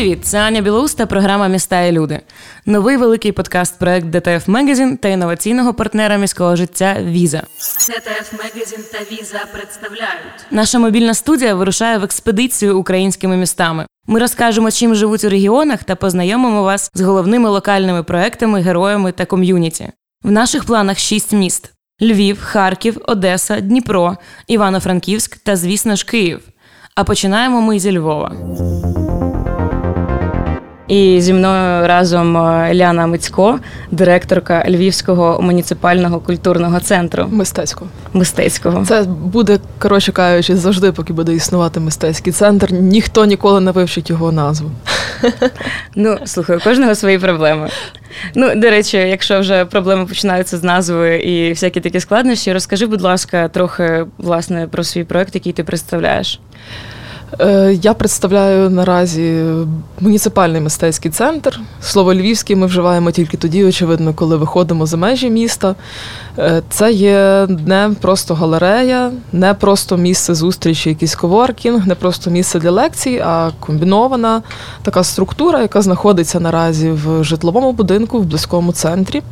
Привіт, це Аня Білоус та програма Міста і люди. Новий великий подкаст проект DTF Magazine та інноваційного партнера міського життя Visa. DTF Magazine та Віза представляють. Наша мобільна студія вирушає в експедицію українськими містами. Ми розкажемо, чим живуть у регіонах, та познайомимо вас з головними локальними проектами, героями та ком'юніті. В наших планах шість міст: Львів, Харків, Одеса, Дніпро, Івано-Франківськ та, звісно ж, Київ. А починаємо ми зі Львова. І зі мною разом е, Ляна Мицько, директорка Львівського муніципального культурного центру Мистецького. мистецького. Це буде, коротше кажучи, завжди, поки буде існувати мистецький центр. Ніхто ніколи не вивчить його назву. Ну, слухай, у кожного свої проблеми. Ну, до речі, якщо вже проблеми починаються з назвою і всякі такі складнощі, розкажи, будь ласка, трохи власне про свій проект, який ти представляєш. Е, Я представляю наразі муніципальний мистецький центр. Слово львівський ми вживаємо тільки тоді, очевидно, коли виходимо за межі міста. Е, Це є не просто галерея, не просто місце зустрічі, якийсь коворкінг, не просто місце для лекцій, а комбінована така структура, яка знаходиться наразі в житловому будинку в близькому центрі.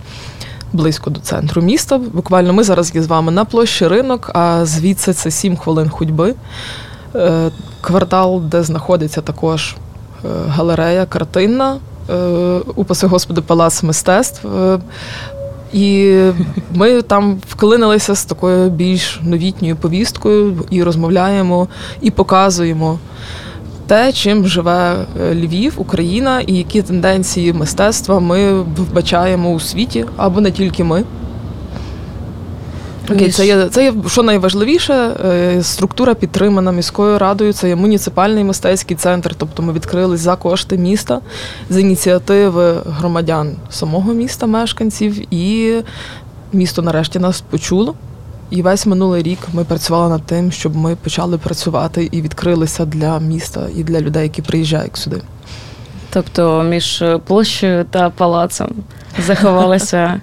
Близько до центру міста. Буквально ми зараз є з вами на площі ринок, а звідси це 7 хвилин ходьби. Квартал, де знаходиться також е, галерея картинна, е, упаси Господи, Палац мистецтв. Е, І ми там вклинилися з такою більш новітньою повісткою і розмовляємо, і показуємо те, чим живе Львів, Україна, і які тенденції мистецтва ми вбачаємо у світі, або не тільки ми. Окей, це є це є що найважливіше. е, Структура підтримана міською радою. Це є муніципальний мистецький центр. Тобто ми відкрились за кошти міста з ініціативи громадян самого міста, мешканців, і місто нарешті нас почуло. І весь минулий рік ми працювали над тим, щоб ми почали працювати і відкрилися для міста і для людей, які приїжджають сюди. Тобто між площею та палацом заховалася,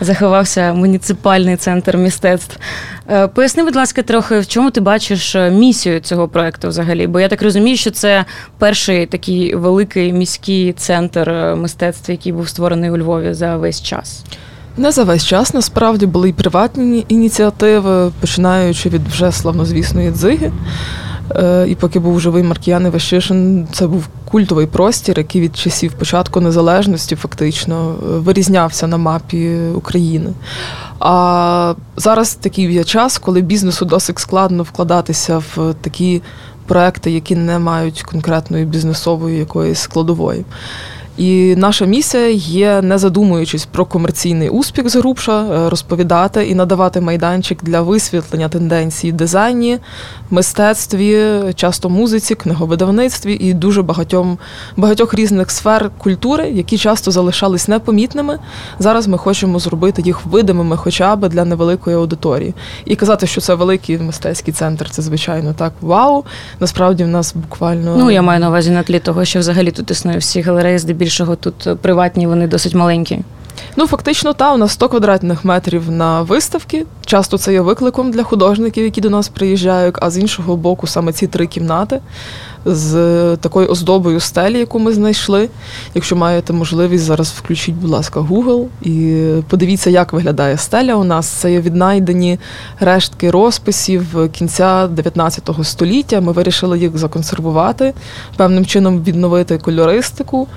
заховався муніципальний центр мистецтв. Е, Поясни, будь ласка, трохи, в чому ти бачиш е, місію цього проекту взагалі? Бо я так розумію, що це перший такий великий міський центр е, мистецтва, який був створений у Львові за весь час. Не за весь час насправді були і приватні ініціативи, починаючи від вже славнозвісної дзиги. Е, І поки був живий Маркіян Івашишин, це був культовий простір, який від часів початку незалежності фактично е, вирізнявся на мапі України. А зараз такий є час, коли бізнесу досить складно вкладатися в такі проекти, які не мають конкретної бізнесової якоїсь складової. І наша місія є, не задумуючись про комерційний успіх згрубша, е, розповідати і надавати майданчик для висвітлення тенденцій в дизайні, мистецтві, часто музиці, книговидавництві і дуже багатьом багатьох різних сфер культури, які часто залишались непомітними. Зараз ми хочемо зробити їх видимими, хоча б для невеликої аудиторії. І казати, що це великий мистецький центр, це звичайно так. Вау! Насправді в нас буквально Ну, я маю на увазі на тлі того, що взагалі тут існує всі галереї, здебільшого тут е, приватні, вони досить маленькі. Ну, фактично, та у нас 100 квадратних метрів на виставки. Часто це є викликом для художників, які до нас приїжджають. А з іншого боку, саме ці три кімнати з такою оздобою стелі, яку ми знайшли. Якщо маєте можливість, зараз включіть, будь ласка, Google і подивіться, як виглядає стеля. У нас це є віднайдені рештки розписів кінця 19 століття. Ми вирішили їх законсервувати, певним чином відновити кольористику.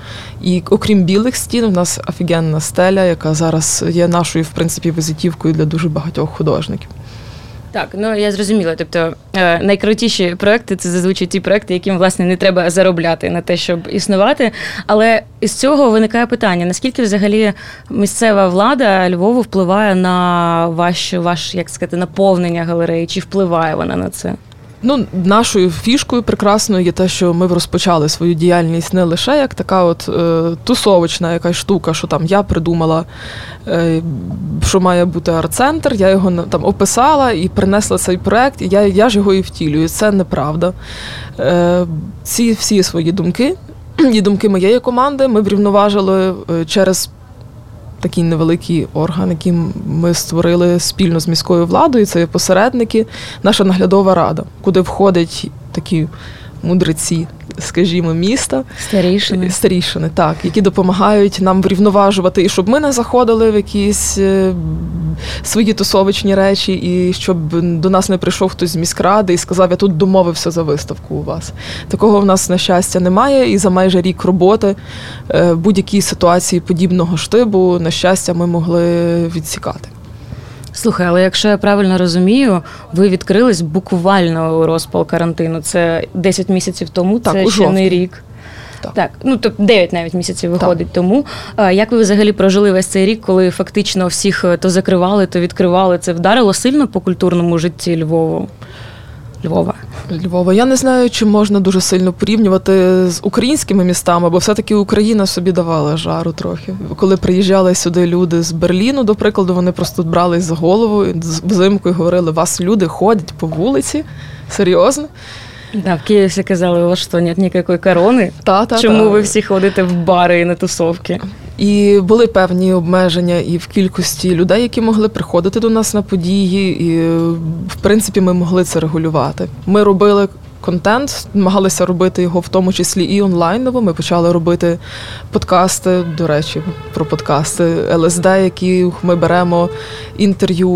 І окрім білих стін, у нас офігенна стеля, яка зараз є нашою, в принципі, візитівкою для дуже багатьох художників. Так, ну я зрозуміла. Тобто е, найкрутіші проекти це зазвичай ті проекти, яким власне не треба заробляти на те, щоб існувати. Але із цього виникає питання: наскільки взагалі місцева влада Львову впливає на ваш, ваш як сказати, наповнення галереї? Чи впливає вона на це? Ну, нашою фішкою прекрасною є те, що ми розпочали свою діяльність не лише як така от е, тусовочна якась штука, що там я придумала, е, що має бути арт-центр, я його там описала і принесла цей проект, і я, я ж його і втілюю. Це неправда. Е, ці всі свої думки і думки моєї команди ми врівноважили е, через такий невеликий орган, який ми створили спільно з міською владою. Це посередники, наша наглядова рада, куди входять такі мудреці, скажімо, міста. Старішини. Старішини, так, які допомагають нам врівноважувати, і щоб ми не заходили в якісь е, свої тусовичні речі, і щоб до нас не прийшов хтось з міськради і сказав, я тут домовився за виставку у вас. Такого в нас, на щастя, немає. І за майже рік роботи е, в будь-якій ситуації подібного штибу, на щастя, ми могли відсікати. Слухай, але якщо я правильно розумію, ви відкрились буквально у розпал карантину. Це 10 місяців тому, Так, це ще не рік. Так. Так, ну тобто 9 навіть місяців виходить тому. А Як ви взагалі прожили весь цей рік, коли фактично всіх е, то закривали, то відкривали? Це вдарило сильно по культурному житті Львову? Львова. Львова. Я не знаю, чи можна дуже сильно порівнювати з українськими містами, бо все-таки Україна собі давала жару трохи. Коли приїжджали сюди люди з Берліну, до прикладу, вони просто брались за голову взимку і говорили: вас люди ходять по вулиці. Серйозно? Да, в Києві всі казали, у вас що, нет ніякої корони? Та, та, Чому та. ви всі ходите в бари і на тусовки? І були певні обмеження і в кількості людей, які могли приходити до нас на події, і в принципі ми могли це регулювати. Ми робили контент, намагалися робити його в тому числі і онлайново. Ми почали робити подкасти. До речі, про подкасти ЛСД, які ми беремо інтерв'ю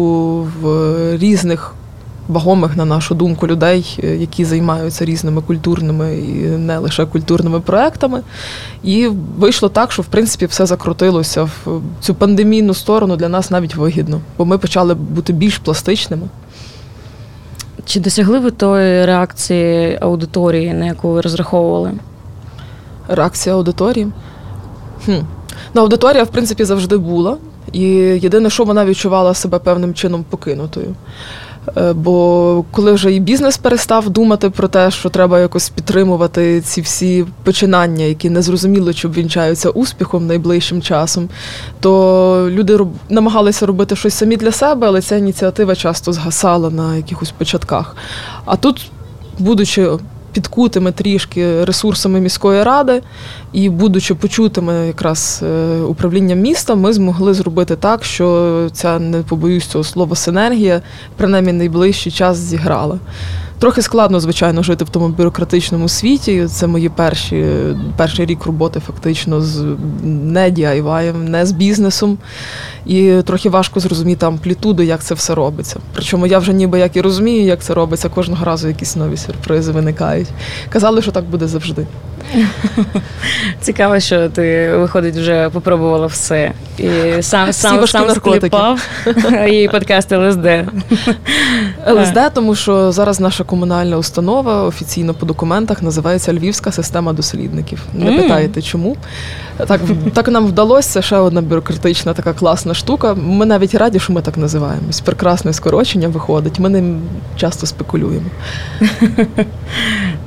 в різних. Вагомих, на нашу думку, людей, е, які займаються різними культурними і не лише культурними проектами. І вийшло так, що в принципі все закрутилося в цю пандемійну сторону для нас навіть вигідно, бо ми почали бути більш пластичними. Чи досягли ви тої реакції аудиторії, на яку ви розраховували? Реакція аудиторії. Хм. Ну, аудиторія, в принципі, завжди була. І єдине, що вона відчувала себе певним чином покинутою. Е, Бо коли вже і бізнес перестав думати про те, що треба якось підтримувати ці всі починання, які незрозуміло, чи обвінчаються успіхом найближчим часом, то люди роб... намагалися робити щось самі для себе, але ця ініціатива часто згасала на якихось початках. А тут, будучи підкутими трішки ресурсами міської ради і будучи почутими якраз е, управлінням міста, ми змогли зробити так, що ця не побоюсь цього слова синергія, принаймні найближчий час зіграла. Трохи складно, звичайно, жити в тому бюрократичному світі. Це мої перші перший рік роботи фактично з не DIY, не з бізнесом. І трохи важко зрозуміти амплітуду, як це все робиться. Причому я вже ніби як і розумію, як це робиться, кожного разу якісь нові сюрпризи виникають. Казали, що так буде завжди. Цікаво, що ти виходить, вже попробувала все. І сам сам, сам скліпав і подкаст ЛСД. ЛСД, тому що зараз наша комунальна установа офіційно по документах називається Львівська система дослідників. Не питаєте, чому? Так, так нам вдалося. Це ще одна бюрократична така класна штука. Ми навіть раді, що ми так називаємось. Прекрасне скорочення виходить. Ми ним часто спекулюємо.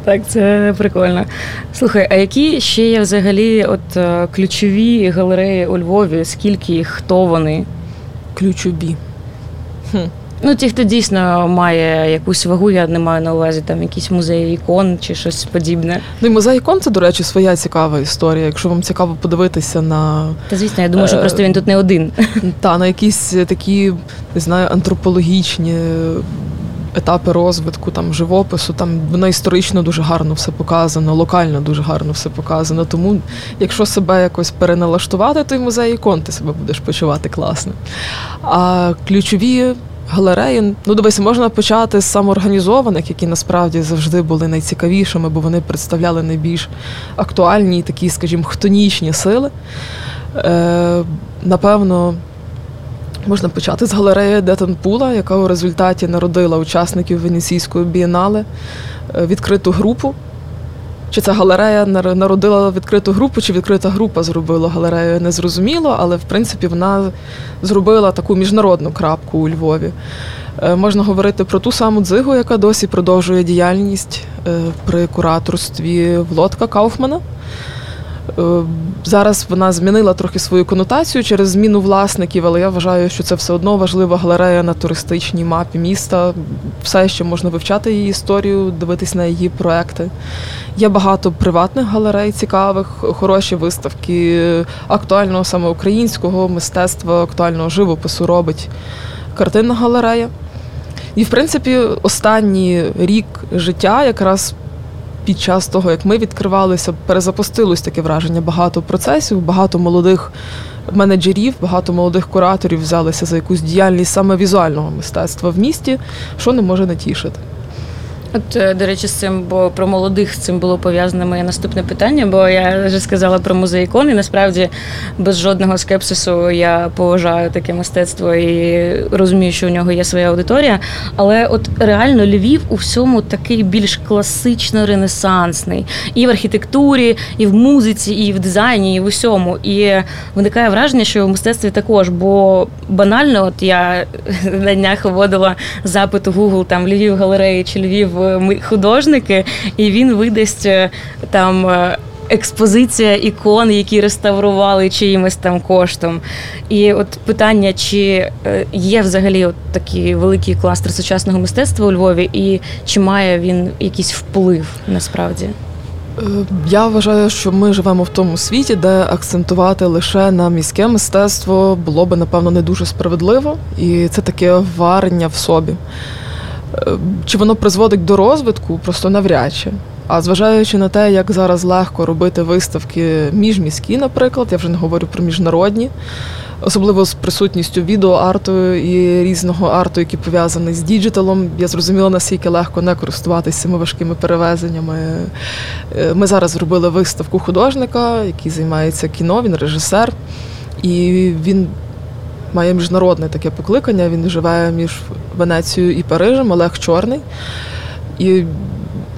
Так, це прикольно. Слухай, а які ще є взагалі от е, ключові галереї у Львові? Скільки їх, хто вони? Ключові. Хм. Ну, ті, хто дійсно має якусь вагу, я не маю на увазі там якісь музеї ікон чи щось подібне. Ну і музей ікон це, до речі, своя цікава історія. Якщо вам цікаво подивитися на Та звісно, я думаю, що Е, просто він тут не один. Та на якісь такі, не знаю, антропологічні етапи розвитку там живопису, там воно історично дуже гарно все показано, локально дуже гарно все показано. Тому, якщо себе якось переналаштувати, то й музей ікон ти себе будеш почувати класно. А ключові. Галереї, ну дивись, можна почати з самоорганізованих, які насправді завжди були найцікавішими, бо вони представляли найбільш актуальні, такі, скажімо, хтонічні сили. Е, напевно, можна почати з галереї Детенпула, яка у результаті народила учасників Венеційської бієнале е, відкриту групу. Чи ця галерея народила відкриту групу, чи відкрита група зробила галерею, не зрозуміло, але в принципі вона зробила таку міжнародну крапку у Львові. Е, Можна говорити про ту саму дзигу, яка досі продовжує діяльність е, при кураторстві Влодка Кауфмана. Е, Зараз вона змінила трохи свою конотацію через зміну власників, але я вважаю, що це все одно важлива галерея на туристичній мапі міста. Все ще можна вивчати її історію, дивитись на її проекти. Є багато приватних галерей цікавих, хороші виставки актуального саме українського мистецтва, актуального живопису робить картинна галерея. І, в принципі, останній рік життя якраз під час того, як ми відкривалися, перезапустилось таке враження. Багато процесів, багато молодих менеджерів, багато молодих кураторів взялися за якусь діяльність саме візуального мистецтва в місті, що не може натішити. От, е, до речі, з цим, бо про молодих з цим було пов'язане моє наступне питання, бо я вже сказала про музей ікон, і насправді без жодного скепсису я поважаю таке мистецтво і розумію, що у нього є своя аудиторія. Але от реально Львів у всьому такий більш класично-ренесансний. І в архітектурі, і в музиці, і в дизайні, і в усьому. І виникає враження, що в мистецтві також, бо банально, от я на днях вводила запит у Google там Львів галереї чи Львів художники, і він видасть е, там. Е, експозиція ікон, які реставрували чиїмось там коштом. І от питання, чи е, є взагалі от такий великий кластер сучасного мистецтва у Львові, і чи має він якийсь вплив насправді? Я вважаю, що ми живемо в тому світі, де акцентувати лише на міське мистецтво було би, напевно, не дуже справедливо, і це таке варення в собі. Е, чи воно призводить до розвитку, просто навряд чи. А зважаючи на те, як зараз легко робити виставки міжміські, наприклад, я вже не говорю про міжнародні, особливо з присутністю відеоарту і різного арту, який пов'язаний з діджиталом, я зрозуміла, наскільки легко не користуватися цими важкими перевезеннями. Е, ми зараз зробили виставку художника, який займається кіно, він режисер, і він має міжнародне таке покликання. Він живе між Венецією і Парижем, Олег Чорний. І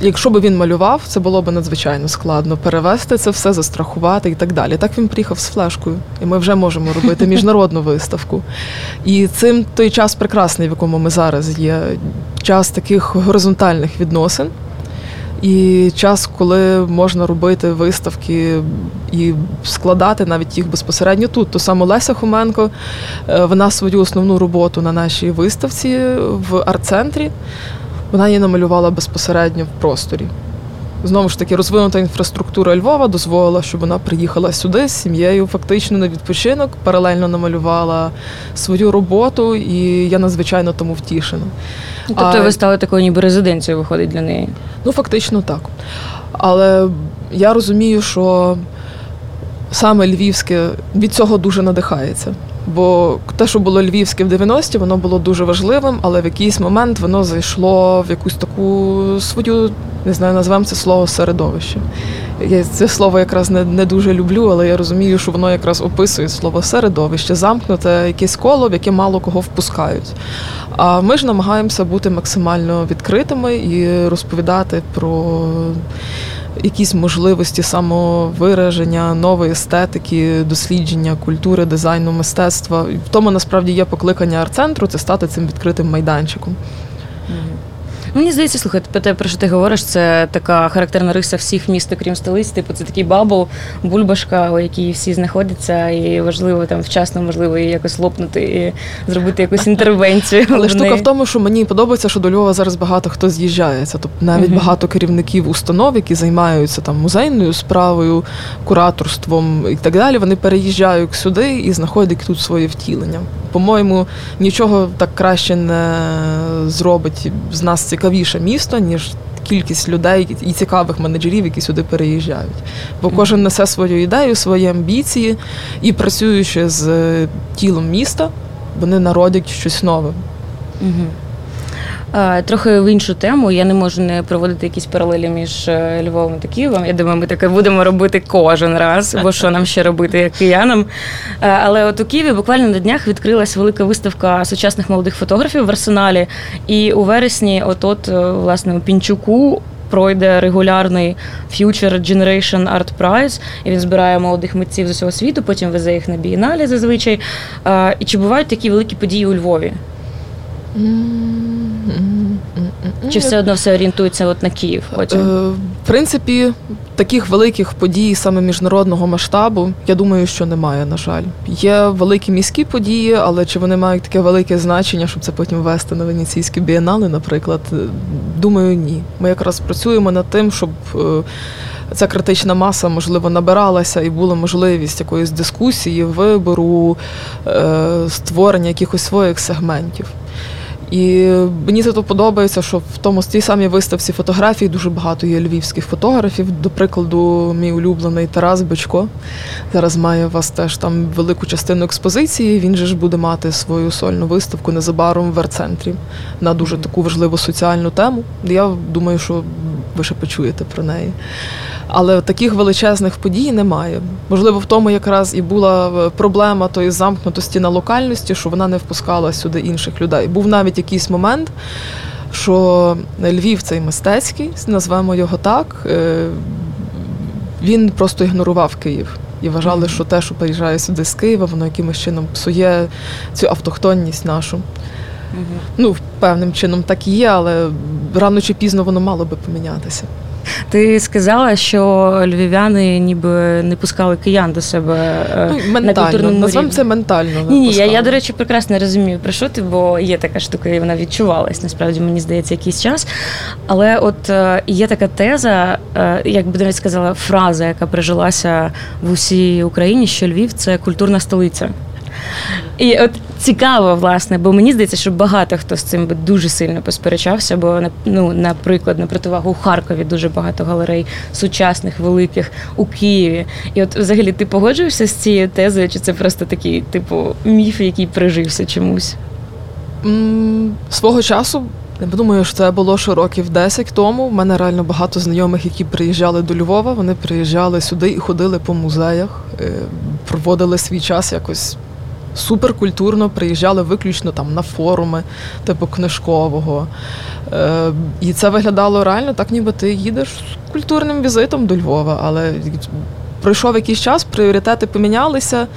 якщо би він малював, це було б надзвичайно складно перевести це все, застрахувати і так далі. Так він приїхав з флешкою, і ми вже можемо робити міжнародну виставку. І цим той час прекрасний, в якому ми зараз є, час таких горизонтальних відносин. І час, коли можна робити виставки і складати навіть їх безпосередньо тут. То саме Леся Хоменко, е, вона свою основну роботу на нашій виставці в арт-центрі, вона її намалювала безпосередньо в просторі. Знову ж таки, розвинута інфраструктура Львова дозволила, щоб вона приїхала сюди з сім'єю, фактично на відпочинок, паралельно намалювала свою роботу, і я надзвичайно тому втішена. Тобто а, ви стали такою ніби резиденцією, виходить для неї? Ну, фактично так. Але я розумію, що саме львівське від цього дуже надихається. Бо те, що було львівське в 90-ті, воно було дуже важливим, але в якийсь момент воно зайшло в якусь таку свою, не знаю, назвемо це слово середовище. Я це слово якраз не не дуже люблю, але я розумію, що воно якраз описує слово середовище, замкнуте якесь коло, в яке мало кого впускають. А ми ж намагаємося бути максимально відкритими і розповідати про якісь можливості самовираження, нової естетики, дослідження культури, дизайну, мистецтва. В тому насправді є покликання арт-центру це стати цим відкритим майданчиком. Мені здається, слухайте, те, про що ти говориш, це така характерна риса всіх міст, крім столиць. Типу, це такий bubble, бульбашка, у якій всі знаходяться, і важливо там вчасно, можливо, її якось лопнути і зробити якусь інтервенцію. Але штука в тому, що мені подобається, що до Львова зараз багато хто з'їжджається. Тобто навіть uh багато керівників установ, які займаються там музейною справою, кураторством і так далі. Вони переїжджають сюди і знаходять тут своє втілення. По-моєму, нічого так краще не зробить з нас цікавіше цікавіше місто, ніж кількість людей і цікавих менеджерів, які сюди переїжджають. Бо кожен несе свою ідею, свої амбіції і працюючи з тілом міста, вони народять щось нове. Угу. Трохи в іншу тему. Я не можу не проводити якісь паралелі між е, Львовом та Києвом. Я думаю, ми таке будемо робити кожен раз, бо що нам ще робити як киянам. Але от у Києві буквально на днях відкрилась велика виставка сучасних молодих фотографів в арсеналі. І у вересні, от от е, власне у Пінчуку. Пройде регулярний Future Generation Art Prize, і він збирає молодих митців з усього світу, потім везе їх на бієналі зазвичай. І чи бувають такі великі події у Львові? Чи все одно все орієнтується от на Київ? Потім? Е, в принципі, таких великих подій саме міжнародного масштабу, я думаю, що немає, на жаль. Є великі міські події, але чи вони мають таке велике значення, щоб це потім вести на венеційські бієнали, наприклад? Е, думаю, ні. Ми якраз працюємо над тим, щоб. Е, ця критична маса, можливо, набиралася і була можливість якоїсь дискусії, вибору, створення якихось своїх сегментів. І мені це то подобається, що в тому в тій самій виставці фотографій дуже багато є львівських фотографів. До прикладу, мій улюблений Тарас Бичко зараз має у вас теж там велику частину експозиції. Він же ж буде мати свою сольну виставку незабаром в арт-центрі на дуже таку важливу соціальну тему. Я думаю, що ви ще почуєте про неї. Але таких величезних подій немає. Можливо, в тому якраз і була е, проблема тої замкнутості на локальності, що вона не впускала сюди інших людей. Був навіть якийсь момент, що Львів цей мистецький, назвемо його так, е, він просто ігнорував Київ. І вважали, що те, що приїжджає сюди з Києва, воно якимось чином псує цю автохтонність нашу. Ну, певним чином так і є, але рано чи пізно воно мало би помінятися. Ти сказала, що львів'яни ніби не пускали киян до себе е, Ну, на культурному рівні. це ментально. Ні, ні, я, я, до речі, прекрасно розумію, про що ти, бо є така штука, і вона відчувалась, насправді, мені здається, якийсь час. Але от е, є така теза, е, як би навіть сказала, фраза, яка прижилася в усій Україні, що Львів це культурна столиця. І от цікаво, власне, бо мені здається, що багато хто з цим би дуже сильно посперечався, бо ну, наприклад, на противагу у Харкові дуже багато галерей сучасних, великих у Києві. І от взагалі ти погоджуєшся з цією тезою, чи це просто такий, типу, міф, який прижився чомусь? Свого часу, я думаю, що це було ще років 10 тому. У мене реально багато знайомих, які приїжджали до Львова. Вони приїжджали сюди і ходили по музеях, е, проводили свій час якось суперкультурно, приїжджали виключно там на форуми, типу книжкового. Е, І це виглядало реально так, ніби ти їдеш з культурним візитом до Львова, але пройшов якийсь час, пріоритети помінялися,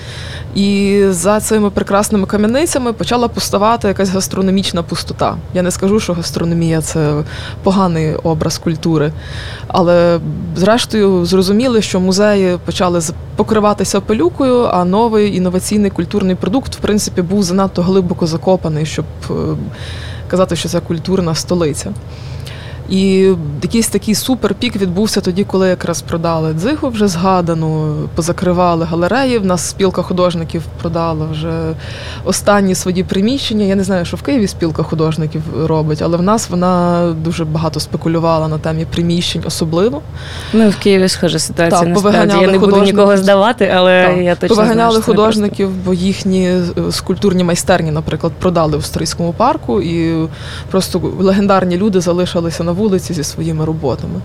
і за цими прекрасними кам'яницями почала поставати якась гастрономічна пустота. Я не скажу, що гастрономія це поганий образ культури, але зрештою зрозуміли, що музеї почали покриватися пилюкою, а новий інноваційний культурний продукт, в принципі, був занадто глибоко закопаний, щоб е, казати, що це культурна столиця. І якийсь такий суперпік відбувся тоді, коли якраз продали дзигу вже згадану, позакривали галереї. В нас спілка художників продала вже останні свої приміщення. Я не знаю, що в Києві спілка художників робить, але в нас вона дуже багато спекулювала на темі приміщень, особливо. Ну, в Києві схожа ситуація. Так, насправді я не буду нікого здавати, але Так. я точно Повиганяли знаю, що художників, бо їхні е, скульптурні майстерні, наприклад, продали в Стрийському парку, і просто легендарні люди залишилися на вулиці зі своїми роботами.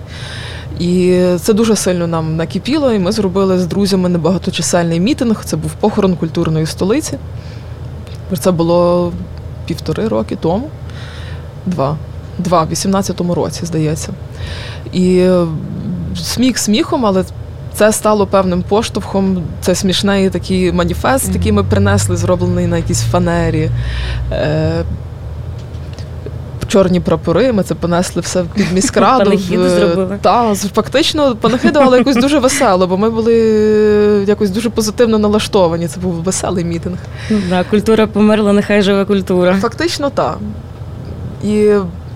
І це дуже сильно нам накипіло, і ми зробили з друзями небагаточисельний мітинг. Це був похорон культурної столиці. Це було півтори роки тому. Два. Два, в 18-му році, здається. І е, сміх сміхом, але це стало певним поштовхом. Це смішний такий маніфест, який ми принесли, зроблений на якійсь фанері. Е, Чорні прапори, ми це понесли все під міськраду. Зробили. Та, фактично панихиду, але якось дуже весело, бо ми були якось дуже позитивно налаштовані. Це був веселий мітинг. Ну, да, культура померла, нехай живе культура. Фактично так. І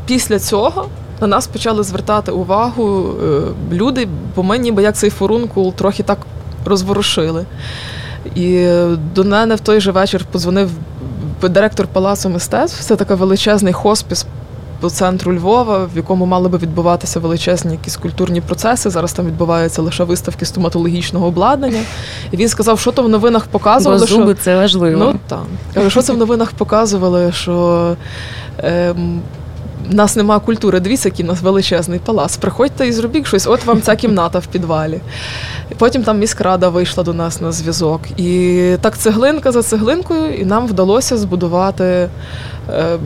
після цього на нас почали звертати увагу е, люди, бо ми ніби як цей фурункул трохи так розворушили. І е, до мене в той же вечір подзвонив директор Палацу мистецтв. Це такий величезний хоспіс по центру Львова, в якому мали би відбуватися величезні якісь культурні процеси. Зараз там відбуваються лише виставки стоматологічного обладнання. І він сказав, що то в новинах Бо показували. що... це важливо. Ну так. Що це в новинах показували, що ем, в нас нема культури. Дивіться, який в нас величезний палац. Приходьте і зробіть щось, от вам ця кімната в підвалі. Потім там міськрада вийшла до нас на зв'язок. І так цеглинка за цеглинкою, і нам вдалося збудувати. Е,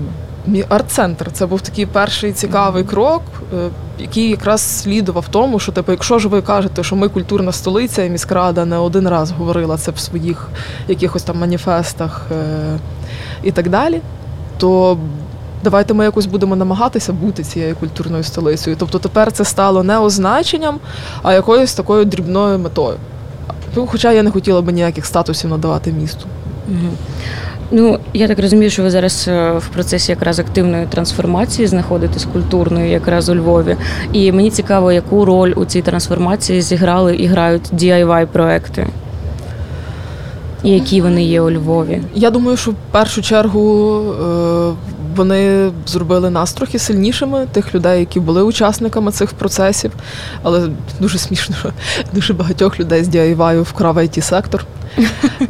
мі- Арт-центр це був такий перший цікавий крок, е, який якраз слідував тому, що типу, якщо ж ви кажете, що ми культурна столиця, і міськрада не один раз говорила це в своїх якихось там маніфестах е, і так далі, то давайте ми якось будемо намагатися бути цією культурною столицею. Тобто тепер це стало не означенням, а якоюсь такою дрібною метою. Хоча я не хотіла би ніяких статусів надавати місту. Мгм. Ну, я так розумію, що ви зараз е, в процесі якраз активної трансформації знаходитесь культурної, якраз у Львові. І мені цікаво, яку роль у цій трансформації зіграли і грають DIY проекти. І які вони є у Львові. Я думаю, що в першу чергу е, вони зробили нас трохи сильнішими, тих людей, які були учасниками цих процесів. Але дуже смішно, що дуже багатьох людей з DIY вкрав it сектор.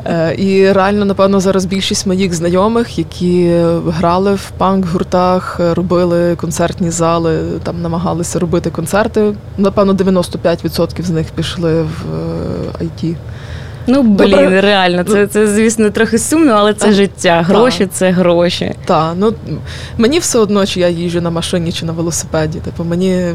Е, і реально, напевно, зараз більшість моїх знайомих, які грали в панк-гуртах, робили концертні зали, там намагалися робити концерти. Напевно, 95% з них пішли в IT. Ну, блін, Добре. реально, це, це, звісно, трохи сумно, але це життя. Гроші та. це гроші. Так, ну мені все одно, чи я їжджу на машині чи на велосипеді. Типу, мені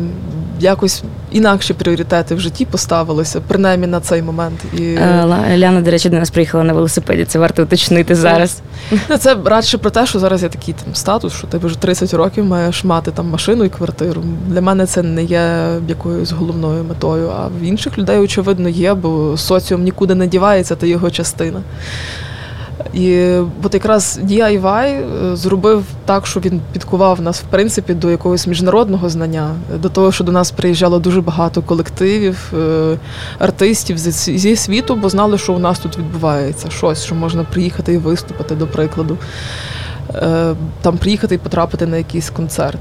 якось інакші пріоритети в житті поставилися, принаймні на цей момент. І... Е, Ляна, до речі, до нас приїхала на велосипеді. Це варто уточнити зараз. Ну, Це радше про те, що зараз є такий там статус, що ти вже 30 років маєш мати там машину і квартиру. Для мене це не є якоюсь головною метою. А в інших людей, очевидно, є, бо соціум нікуди не дівається, та його частина. І от якраз DIY е, зробив так, що він підкував нас, в принципі, до якогось міжнародного знання, до того, що до нас приїжджало дуже багато колективів, е, артистів зі світу, бо знали, що у нас тут відбувається щось, що можна приїхати і виступити, до прикладу, е, там приїхати і потрапити на якийсь концерт.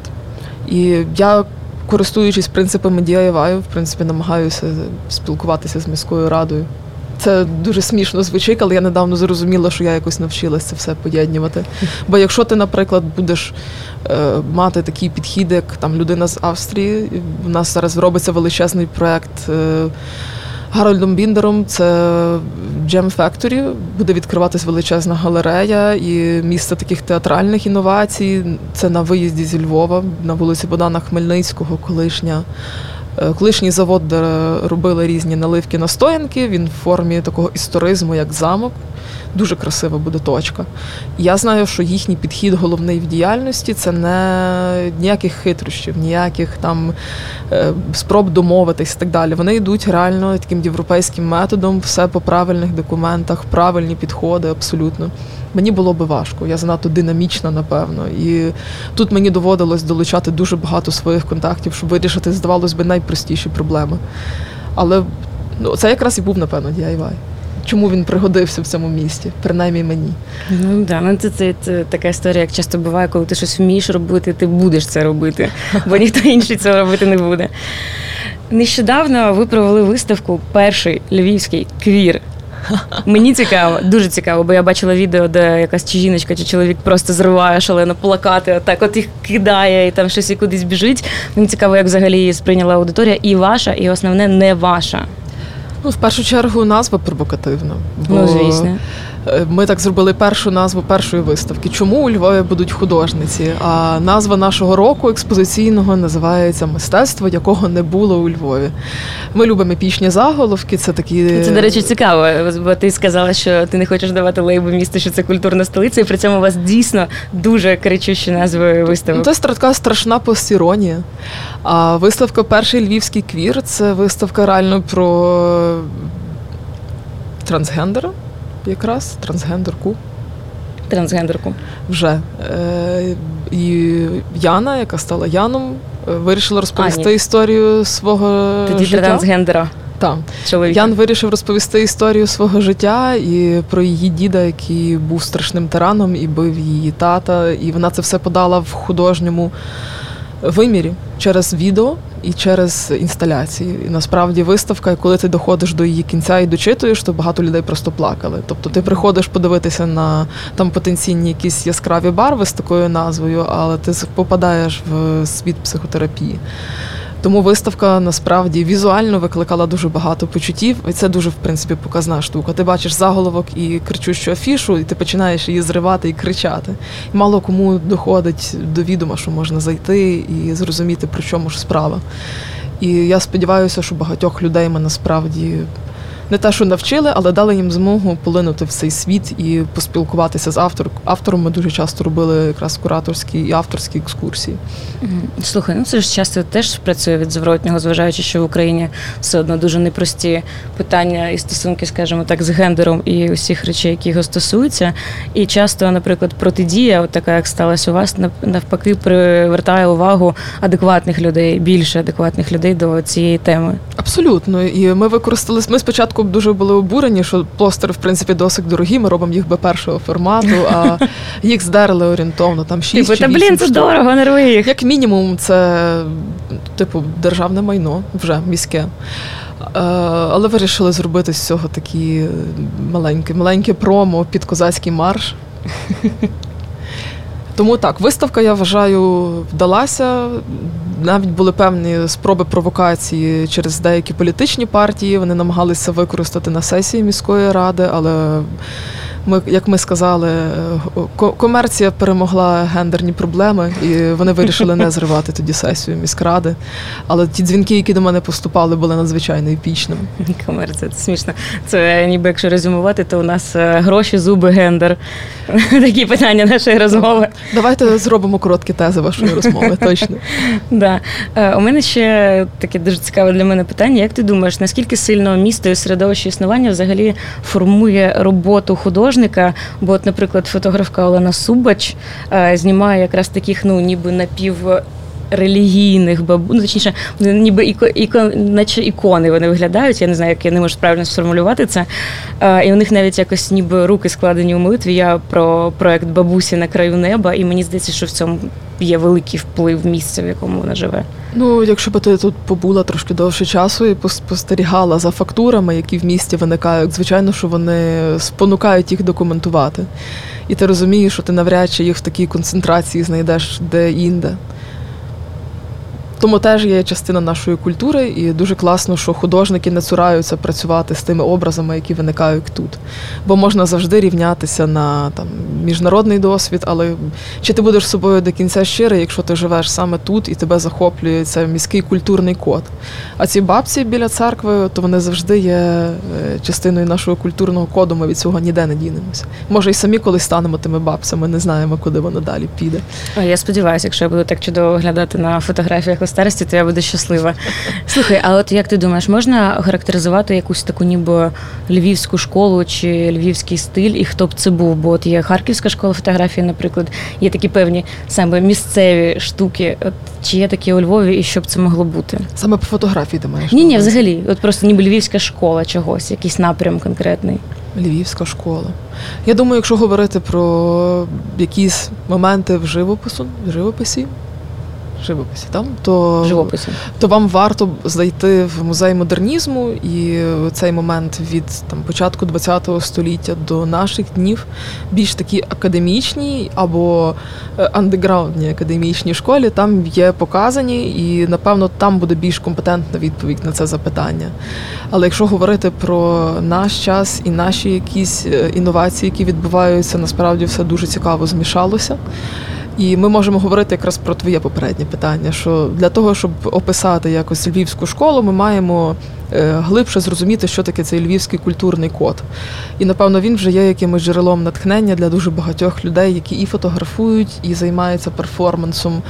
І я. Користуючись принципами DIY, в принципі, намагаюся спілкуватися з міською радою. Це дуже смішно звучить, але я недавно зрозуміла, що я якось навчилася це все поєднувати. Бо якщо ти, наприклад, будеш е, мати такий підхід, як там людина з Австрії, у нас зараз робиться величезний проект. Е, Гарольдом Біндером це Jam Factory, буде відкриватись величезна галерея і місце таких театральних інновацій. Це на виїзді зі Львова, на вулиці Богдана Хмельницького, колишня колишній завод, де робили різні наливки настоянки, він в формі такого історизму, як замок. Дуже красива буде точка. Я знаю, що їхній підхід головний в діяльності це не ніяких хитрощів, ніяких там е, спроб домовитись і так далі. Вони йдуть реально таким європейським методом, все по правильних документах, правильні підходи абсолютно мені було би важко. Я занадто динамічна, напевно. І тут мені доводилось долучати дуже багато своїх контактів, щоб вирішити, здавалось би, найпростіші проблеми. Але ну, це якраз і був, напевно, DIY. Чому він пригодився в цьому місті, принаймні мені. Ну да, ну це, це, це така історія, як часто буває, коли ти щось вмієш робити, ти будеш це робити, бо ніхто інший цього робити не буде. Нещодавно ви провели виставку Перший львівський квір Мені цікаво, дуже цікаво, бо я бачила відео, де якась чи жіночка, чи чоловік просто зриває шалено плакати, отак от їх кидає і там щось і кудись біжить. Мені цікаво, як взагалі її сприйняла аудиторія, і ваша, і основне не ваша. Ну, в першу чергу, назва провокативна. Бо... Ну, звісно. Е, ми так зробили першу назву першої виставки. Чому у Львові будуть художниці? А назва нашого року експозиційного називається Мистецтво, якого не було у Львові. Ми любимо епічні заголовки. Це такі це, до речі, цікаво. Бо ти сказала, що ти не хочеш давати лейбу місту, що це культурна столиця, і при цьому у вас дійсно дуже кричущі назви виставок. Ну, Це така страшна постіронія. А виставка Перший львівський квір це виставка реально про трансгендера якраз трансгендерку. Трансгендерку. Вже. Е, І Яна, яка стала Яном, е, вирішила розповісти Ані. історію свого Тоді життя. трансгендера. Так. Ян вирішив розповісти історію свого життя і про її діда, який був страшним тираном і бив її тата. І вона це все подала в художньому вимірі через відео і через інсталяції. І насправді виставка, коли ти доходиш до її кінця і дочитуєш, то багато людей просто плакали. Тобто ти приходиш подивитися на там потенційні якісь яскраві барви з такою назвою, але ти попадаєш в світ психотерапії. Тому виставка насправді візуально викликала дуже багато почуттів, і це дуже в принципі показна штука. Ти бачиш заголовок і кричущу афішу, і ти починаєш її зривати і кричати. І мало кому доходить до відома, що можна зайти і зрозуміти, про чому ж справа. І я сподіваюся, що багатьох людей ми насправді не те, що навчили, але дали їм змогу полинути в цей світ і поспілкуватися з автором. Автором ми дуже часто робили якраз кураторські і авторські екскурсії. Слухай, ну це ж часто теж працює від зворотнього, зважаючи, що в Україні все одно дуже непрості питання і стосунки, скажімо так, з гендером і усіх речей, які його стосуються. І часто, наприклад, протидія, от така як сталася у вас, навпаки, привертає увагу адекватних людей, більше адекватних людей до цієї теми. Абсолютно, і ми використали ми спочатку спочатку дуже були обурені, що пластери, в принципі, досить дорогі. Ми робимо їх би першого формату, а їх здерли орієнтовно там 6 Типу, чи та блін, це штук. дорого, не рви їх. Як мінімум, це типу державне майно вже міське. Е, Але вирішили зробити з цього такі маленькі, маленьке промо під козацький марш. Тому так, виставка, я вважаю, вдалася. Навіть були певні спроби провокації через деякі політичні партії. Вони намагалися використати на сесії міської ради, але ми, як ми сказали, ко- комерція перемогла гендерні проблеми, і вони вирішили не зривати тоді сесію міськради. Але ті дзвінки, які до мене поступали, були надзвичайно епічними. Комерція, це смішно. Це ніби якщо резюмувати, то у нас е, гроші, зуби, гендер. Такі питання нашої розмови. Давайте зробимо короткі тези вашої розмови. Точно. Да. Е, У мене ще таке дуже цікаве для мене питання. Як ти думаєш, наскільки сильно місто і середовище існування взагалі формує роботу художника? Бо, от, наприклад, фотографка Олена Субач е, знімає якраз таких, ну, ніби напів. Релігійних бабу, ну точніше, ніби іко, іко, наче ікони вони виглядають. Я не знаю, як я не можу правильно сформулювати це. Е, і у них навіть якось ніби руки складені у молитві. Я про проект бабусі на краю неба, і мені здається, що в цьому є великий вплив місця, в якому вона живе. Ну, якщо б ти тут побула трошки довше часу і пос- спостерігала за фактурами, які в місті виникають, звичайно, що вони спонукають їх документувати. І ти розумієш, що ти навряд чи їх в такій концентрації знайдеш де-інде. Тому теж є частина нашої культури, і дуже класно, що художники не цураються працювати з тими образами, які виникають тут. Бо можна завжди рівнятися на там, міжнародний досвід, але чи ти будеш собою до кінця щирий, якщо ти живеш саме тут і тебе захоплює цей міський культурний код. А ці бабці біля церкви, то вони завжди є е, частиною нашого культурного коду. Ми від цього ніде не дінемося. Може, і самі колись станемо тими бабцями, не знаємо, куди воно далі піде. Я сподіваюся, якщо я буду так чудово виглядати на фотографіях старості, то я буду щаслива. Слухай, а от як ти думаєш, можна характеризувати якусь таку ніби львівську школу чи львівський стиль, і хто б це був? Бо от є Харківська школа фотографії, наприклад, є такі певні саме місцеві штуки. От чи є такі у Львові, і що б це могло бути? Саме по фотографії ти маєш. Ні, ні, взагалі, от просто ніби львівська школа чогось, якийсь напрям конкретний. Львівська школа. Я думаю, якщо говорити про якісь моменти в живопису, в живописі, живописі, там, то, Живопису. то вам варто зайти в музей модернізму, і цей момент від там, початку ХХ століття до наших днів більш такі академічні або е, андеграундні академічні школі, там є показані, і напевно там буде більш компетентна відповідь на це запитання. Але якщо говорити про наш час і наші якісь е, інновації, які відбуваються, насправді все дуже цікаво змішалося. І ми можемо говорити якраз про твоє попереднє питання, що для того, щоб описати якось львівську школу, ми маємо е, глибше зрозуміти, що таке цей львівський культурний код. І напевно він вже є якимось джерелом натхнення для дуже багатьох людей, які і фотографують, і займаються перформансом,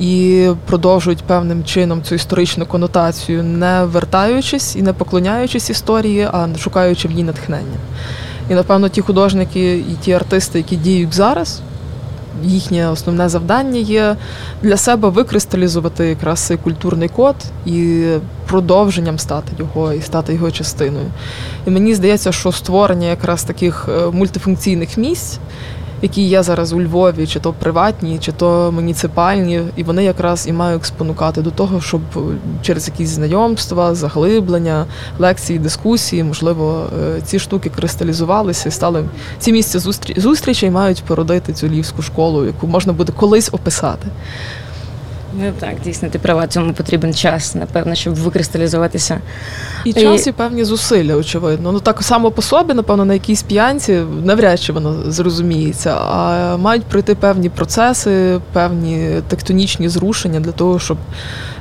і продовжують певним чином цю історичну конотацію, не вертаючись і не поклоняючись історії, а шукаючи в ній натхнення. І напевно ті художники і ті артисти, які діють зараз, їхнє основне завдання є для себе викристалізувати якраз цей культурний код і продовженням стати його і стати його частиною. І мені здається, що створення якраз таких е, мультифункційних місць, які є зараз у Львові, чи то приватні, чи то муніципальні, і вони якраз і мають спонукати до того, щоб через якісь знайомства, заглиблення, лекції, дискусії, можливо, е, ці штуки кристалізувалися і стали ці місця зустрі- зустрічей мають породити цю львівську школу, яку можна буде колись описати. Ну так, дійсно, ти права, цьому потрібен час, напевно, щоб викристалізуватися. І час, і певні зусилля, очевидно. Ну так само по собі, напевно, на якійсь п'янці навряд чи воно зрозуміється, а мають пройти певні процеси, певні тектонічні зрушення для того, щоб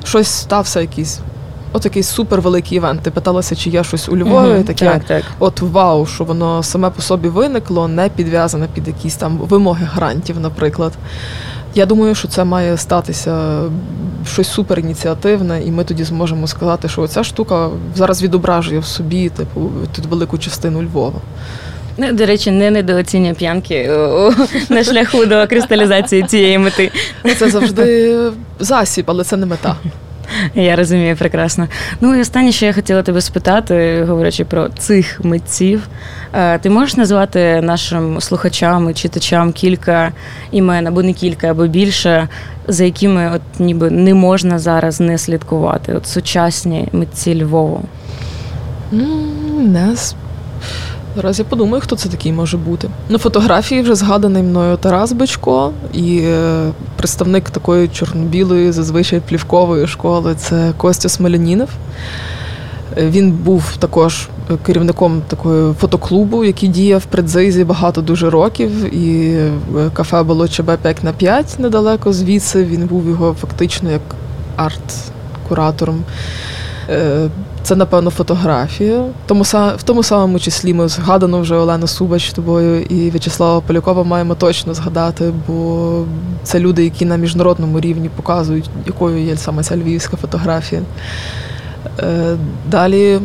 щось стався якийсь. От якийсь супервеликий івент. Ти питалася, чи є щось у Львові, Мгм, таке так, так. от вау, що воно саме по собі виникло, не підв'язане під якісь там вимоги грантів, наприклад. Я думаю, що це має статися щось суперініціативне, і ми тоді зможемо сказати, що ця штука зараз відображує в собі типу тут велику частину Львова. Ну, до речі, не недооцінює п'янки на шляху до кристалізації цієї мети. Це завжди засіб, але це не мета. Я розумію прекрасно. Ну і останнє, що я хотіла тебе спитати, говорячи про цих митців, е, ти можеш назвати нашим слухачам і читачам кілька імен, або не кілька, або більше, за якими от ніби не можна зараз не слідкувати? От сучасні митці Львову. Не Зараз я подумаю, хто це такий може бути. На фотографії вже згаданий мною Тарас Бичко і е, представник такої чорно-білої, зазвичай плівкової школи це Костя Смолянінов. Е, він був також керівником такої фотоклубу, який діяв в Предзизі багато дуже років. І е, кафе було ЧБ 5 на 5 недалеко звідси. Він був його фактично як арт-куратором. Це, напевно, фотографія. Тому в тому самому числі ми згадано вже Олену Субач тобою і В'ячеслава Полякова маємо точно згадати, бо це люди, які на міжнародному рівні показують, якою є саме ця львівська фотографія. Е, далі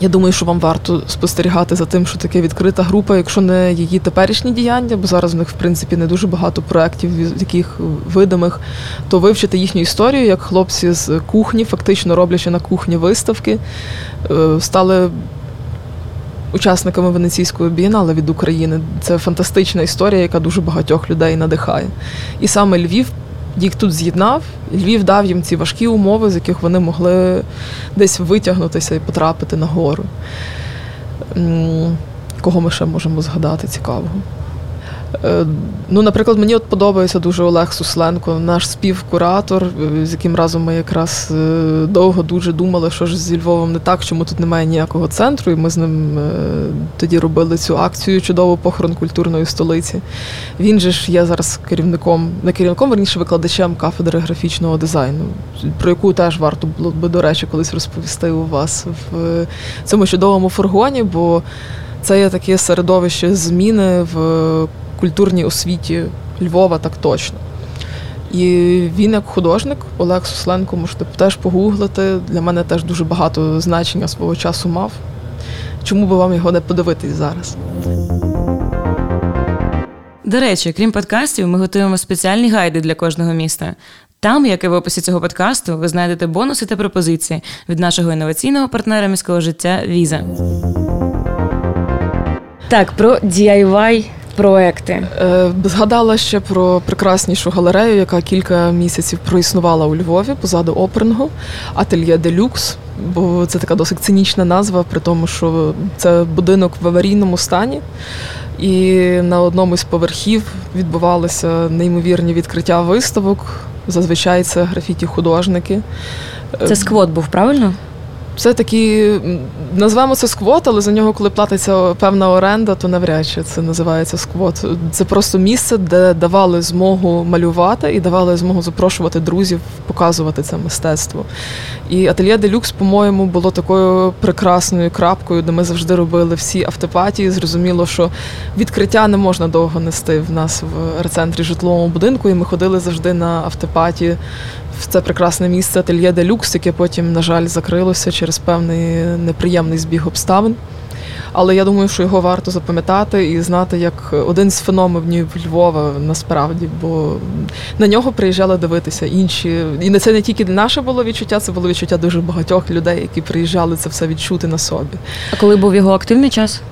я думаю, що вам варто спостерігати за тим, що таке відкрита група, якщо не її теперішні діяння, бо зараз в них в принципі не дуже багато проєктів, яких видимих, то вивчити їхню історію, як хлопці з кухні, фактично роблячи на кухні виставки, е, стали. Учасниками Венеційської бієнале від України це фантастична історія, яка дуже багатьох людей надихає. І саме Львів їх тут з'єднав. Львів дав їм ці важкі умови, з яких вони могли десь витягнутися і потрапити на гору. Кого ми ще можемо згадати цікавого? Е, ну, Наприклад, мені от подобається дуже Олег Сусленко, наш співкуратор, е, з яким разом ми якраз е, довго дуже думали, що ж зі Львовом не так, чому тут немає ніякого центру. І ми з ним тоді робили цю акцію чудову похорон культурної столиці. Він же ж є зараз керівником, не керівником, верніше викладачем кафедри графічного дизайну, про яку теж варто було би, до речі, колись розповісти у вас в цьому чудовому фургоні, бо це є таке середовище зміни в культурній освіті Львова, так точно. І він, як художник, Олег Сусленко, можете теж погуглити. Для мене теж дуже багато значення свого часу мав. Чому би вам його не подивитись зараз? До речі, крім подкастів, ми готуємо спеціальні гайди для кожного міста. Там, як і в описі цього подкасту, ви знайдете бонуси та пропозиції від нашого інноваційного партнера міського життя Віза. Так, про DIY проекти. Е, згадала ще про прекраснішу галерею, яка кілька місяців проіснувала у Львові позаду оперного ательє Делюкс. Бо це така досить цинічна назва, при тому, що це будинок в аварійному стані. І на одному з поверхів відбувалися неймовірні відкриття виставок. Зазвичай це графіті художники. Це сквот був, правильно? Це такі, назвемо це сквот, але за нього, коли платиться певна оренда, то навряд чи це називається сквот. Це просто місце, де давали змогу малювати і давали змогу запрошувати друзів, показувати це мистецтво. І ательє Делюкс, по-моєму, було такою прекрасною крапкою, де ми завжди робили всі автопатії. Зрозуміло, що відкриття не можна довго нести в нас в рецентрі житловому будинку, і ми ходили завжди на автопаті в це прекрасне місце Ательє де Люкс, яке потім, на жаль, закрилося через певний неприємний збіг обставин. Але я думаю, що його варто запам'ятати і знати як один з феноменів Львова насправді, бо на нього приїжджали дивитися інші. І це не тільки наше було відчуття, це було відчуття дуже багатьох людей, які приїжджали це все відчути на собі. А коли був його активний час?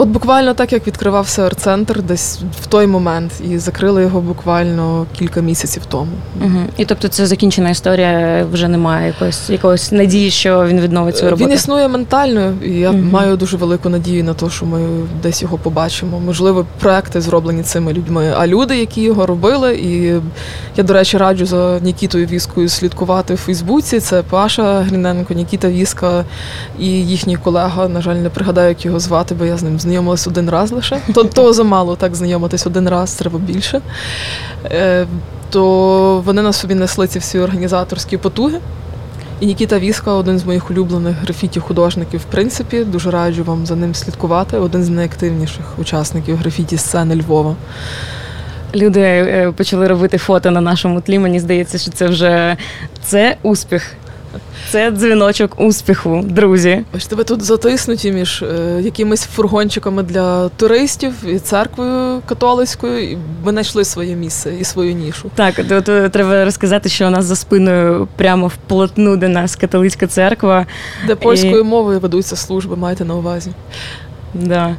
От буквально так, як відкривався арт-центр десь в той момент, і закрили його буквально кілька місяців тому. Угу. І тобто це закінчена історія, вже немає якоїсь якогось надії, що він відновить свою роботу? Він існує ментально, і я угу. маю дуже велику надію на те, що ми десь його побачимо. Можливо, проекти зроблені цими людьми. А люди, які його робили, і я, до речі, раджу за Нікітою Віскою слідкувати в Фейсбуці. Це Паша Гріненко, Нікіта Віска і їхній колега. На жаль, не пригадаю, як його звати, бо я з ним знайомилась один раз лише. То то замало так знайомитись один раз, треба більше. Е, То вони на собі несли ці всі організаторські потуги. І Нікіта Віска, один з моїх улюблених графіті художників, в принципі, дуже раджу вам за ним слідкувати. Один з найактивніших учасників графіті сцени Львова. Люди е, почали робити фото на нашому тлі. Мені здається, що це вже це успіх. Це дзвіночок успіху, друзі. Ось тебе тут затиснуті між е, якимись фургончиками для туристів і церквою католицькою. І ми знайшли своє місце і свою нішу. Так, то треба розказати, що у нас за спиною прямо вплотну до нас католицька церква. Де польською мовою ведуться служби, маєте на увазі. Да.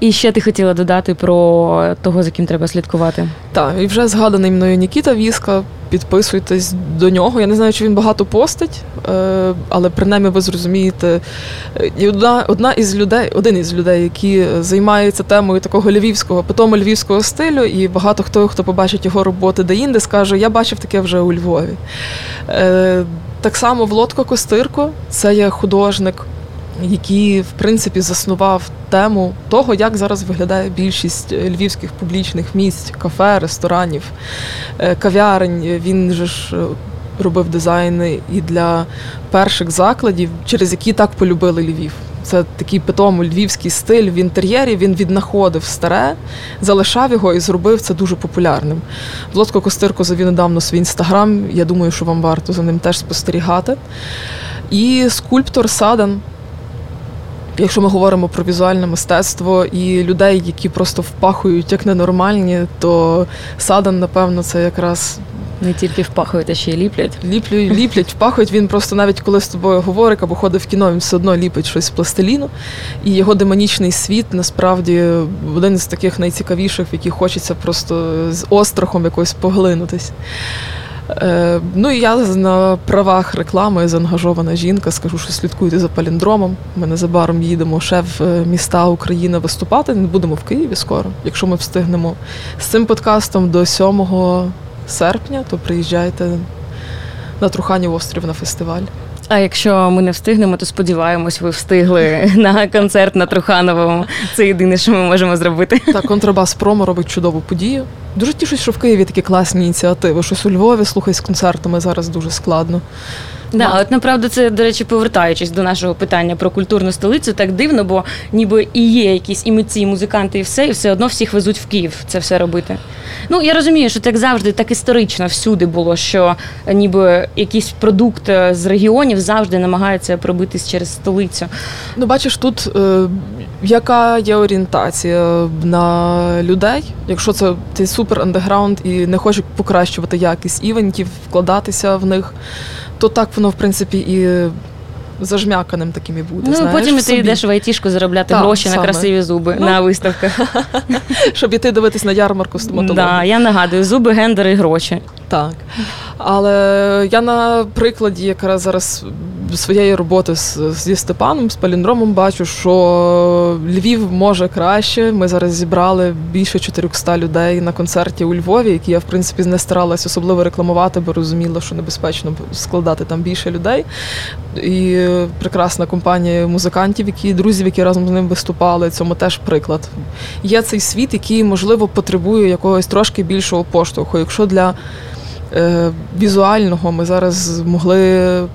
І ще ти хотіла додати про того, за ким треба слідкувати. Так, і вже згаданий мною Нікіта Віска. Підписуйтесь до нього. Я не знаю, чи він багато постить, е, але принаймні ви зрозумієте. е, І одна, одна із людей, один із людей, які займається темою такого львівського, питому львівського стилю, і багато хто, хто побачить його роботи де-інде, скаже, я бачив таке вже у Львові. Е, Так само Володко Костирко, це є художник, який, в принципі, заснував тему того, як зараз виглядає більшість е, львівських публічних місць, кафе, ресторанів, е, кав'ярень. Він же ж е, робив дизайни і для перших закладів, через які так полюбили Львів. Це такий питому львівський стиль в інтер'єрі. Він віднаходив старе, залишав його і зробив це дуже популярним. Володко Костирко завів недавно свій інстаграм. Я думаю, що вам варто за ним теж спостерігати. І скульптор Садан. Якщо ми говоримо про візуальне мистецтво і людей, які просто впахують як ненормальні, то Садан, напевно, це якраз Не тільки впахують, а ще й ліплять. ліплю, ліплять, впахують. Він просто навіть коли з тобою говорить або ходить в кіно, він все одно ліпить щось з пластиліну. І його демонічний світ насправді один з таких найцікавіших, в який хочеться просто з острахом якось поглинутись. Е, ну і я на правах реклами заангажована жінка, скажу, що слідкуйте за паліндромом. Ми незабаром їдемо ще в міста України виступати. Не будемо в Києві скоро. Якщо ми встигнемо з цим подкастом до 7 серпня, то приїжджайте на Труханів острів на фестиваль. А якщо ми не встигнемо, то сподіваємось, ви встигли на концерт на Трухановому. Це єдине, що ми можемо зробити. Так, контрабас промо робить чудову подію. Дуже тішусь, що в Києві такі класні ініціативи. Щось у Львові слухай з концертами зараз дуже складно. Да, от направду це, до речі, повертаючись до нашого питання про культурну столицю, так дивно, бо ніби і є якісь і митці, і музиканти, і все, і все одно всіх везуть в Київ це все робити. Ну я розумію, що так завжди, так історично всюди було, що ніби якийсь продукт е, з регіонів завжди намагаються пробитись через столицю. Ну, бачиш, тут е, яка є орієнтація на людей, якщо це ти супер андеграунд і не хочеш покращувати якість івентів, вкладатися в них, то так воно, в принципі, і зажмяканим таким і буде. ну знаєш, потім ти собі. йдеш в айтішку заробляти Так, гроші на красиві зуби Ну. на виставках. щоб іти дивитись на ярмарку стоматології. Да, я нагадую, зуби, гендер і гроші. Так. Але я на прикладі якраз зараз своєї роботи зі Степаном, з паліндромом, бачу, що Львів може краще. Ми зараз зібрали більше 400 людей на концерті у Львові, які я, в принципі, не старалась особливо рекламувати, бо розуміла, що небезпечно складати там більше людей. І прекрасна компанія музикантів, які друзів, які разом з ним виступали. Цьому теж приклад. Є цей світ, який, можливо, потребує якогось трошки більшого поштовху. Якщо для візуального ми зараз змогли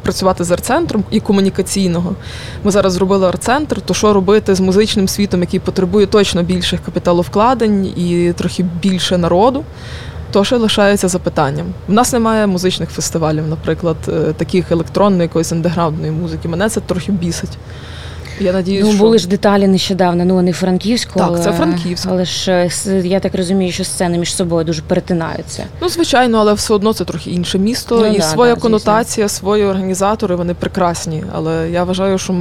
працювати з арт-центром і комунікаційного. Ми зараз зробили арт-центр, то що робити з музичним світом, який потребує точно більших капіталовкладень і трохи більше народу. То ще лишається запитанням. У нас немає музичних фестивалів, наприклад, е, таких електронної якоїсь андеграундної музики. Мене це трохи бісить. Я надіюсь, Ну, що були ж деталі нещодавно, ну вони франківського Так, але, це Франківськ. Але ж е, я так розумію, що сцени між собою дуже перетинаються. Ну, звичайно, але все одно це трохи інше місто, Ну, і да, своя да, конотація, свої організатори, вони прекрасні. Але я вважаю, що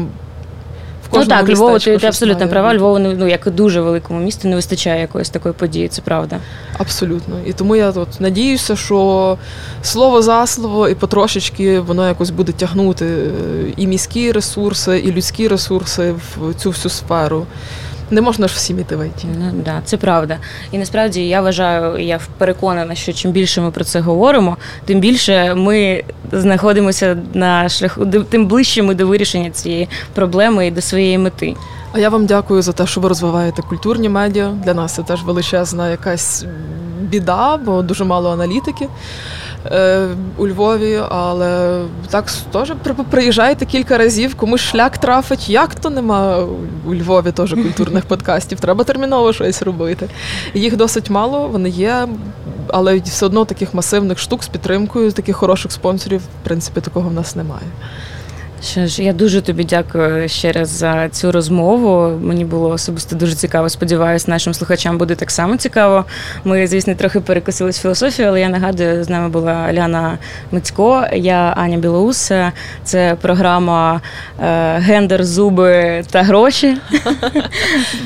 кожному Ну кожному так, Львову, ти, ти абсолютно має права. Львову, ну, ну, як і дуже великому місту, не вистачає якоїсь такої події, це правда. Абсолютно. І тому я от надіюся, що слово за слово і потрошечки воно якось буде тягнути е, і міські ресурси, і людські ресурси в цю всю сферу. Не можна ж всім іти в ІТ. Ну да, це правда. І насправді я вважаю, я переконана, що чим більше ми про це говоримо, тим більше ми знаходимося на шляху, тим ближче ми до вирішення цієї проблеми і до своєї мети. А я вам дякую за те, що ви розвиваєте культурні медіа. Для нас це теж величезна якась біда, бо дуже мало аналітики у Львові. Але так теж приїжджаєте кілька разів, комусь шлях трафить. Як то нема у Львові теж культурних подкастів? Треба терміново щось робити. Їх досить мало, вони є. але все одно таких масивних штук з підтримкою, таких хороших спонсорів, в принципі, такого в нас немає. Що ж, я дуже тобі дякую ще раз за цю розмову. Мені було особисто дуже цікаво. Сподіваюсь, нашим слухачам буде так само цікаво. Ми, звісно, трохи перекосились філософію, але я нагадую, з нами була Ляна Мицько, я Аня Білоус. Це програма е, Гендер, зуби та гроші,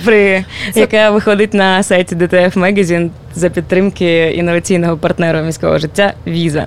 яка виходить на сайті DTF Magazine за підтримки інноваційного партнера міського життя Віза.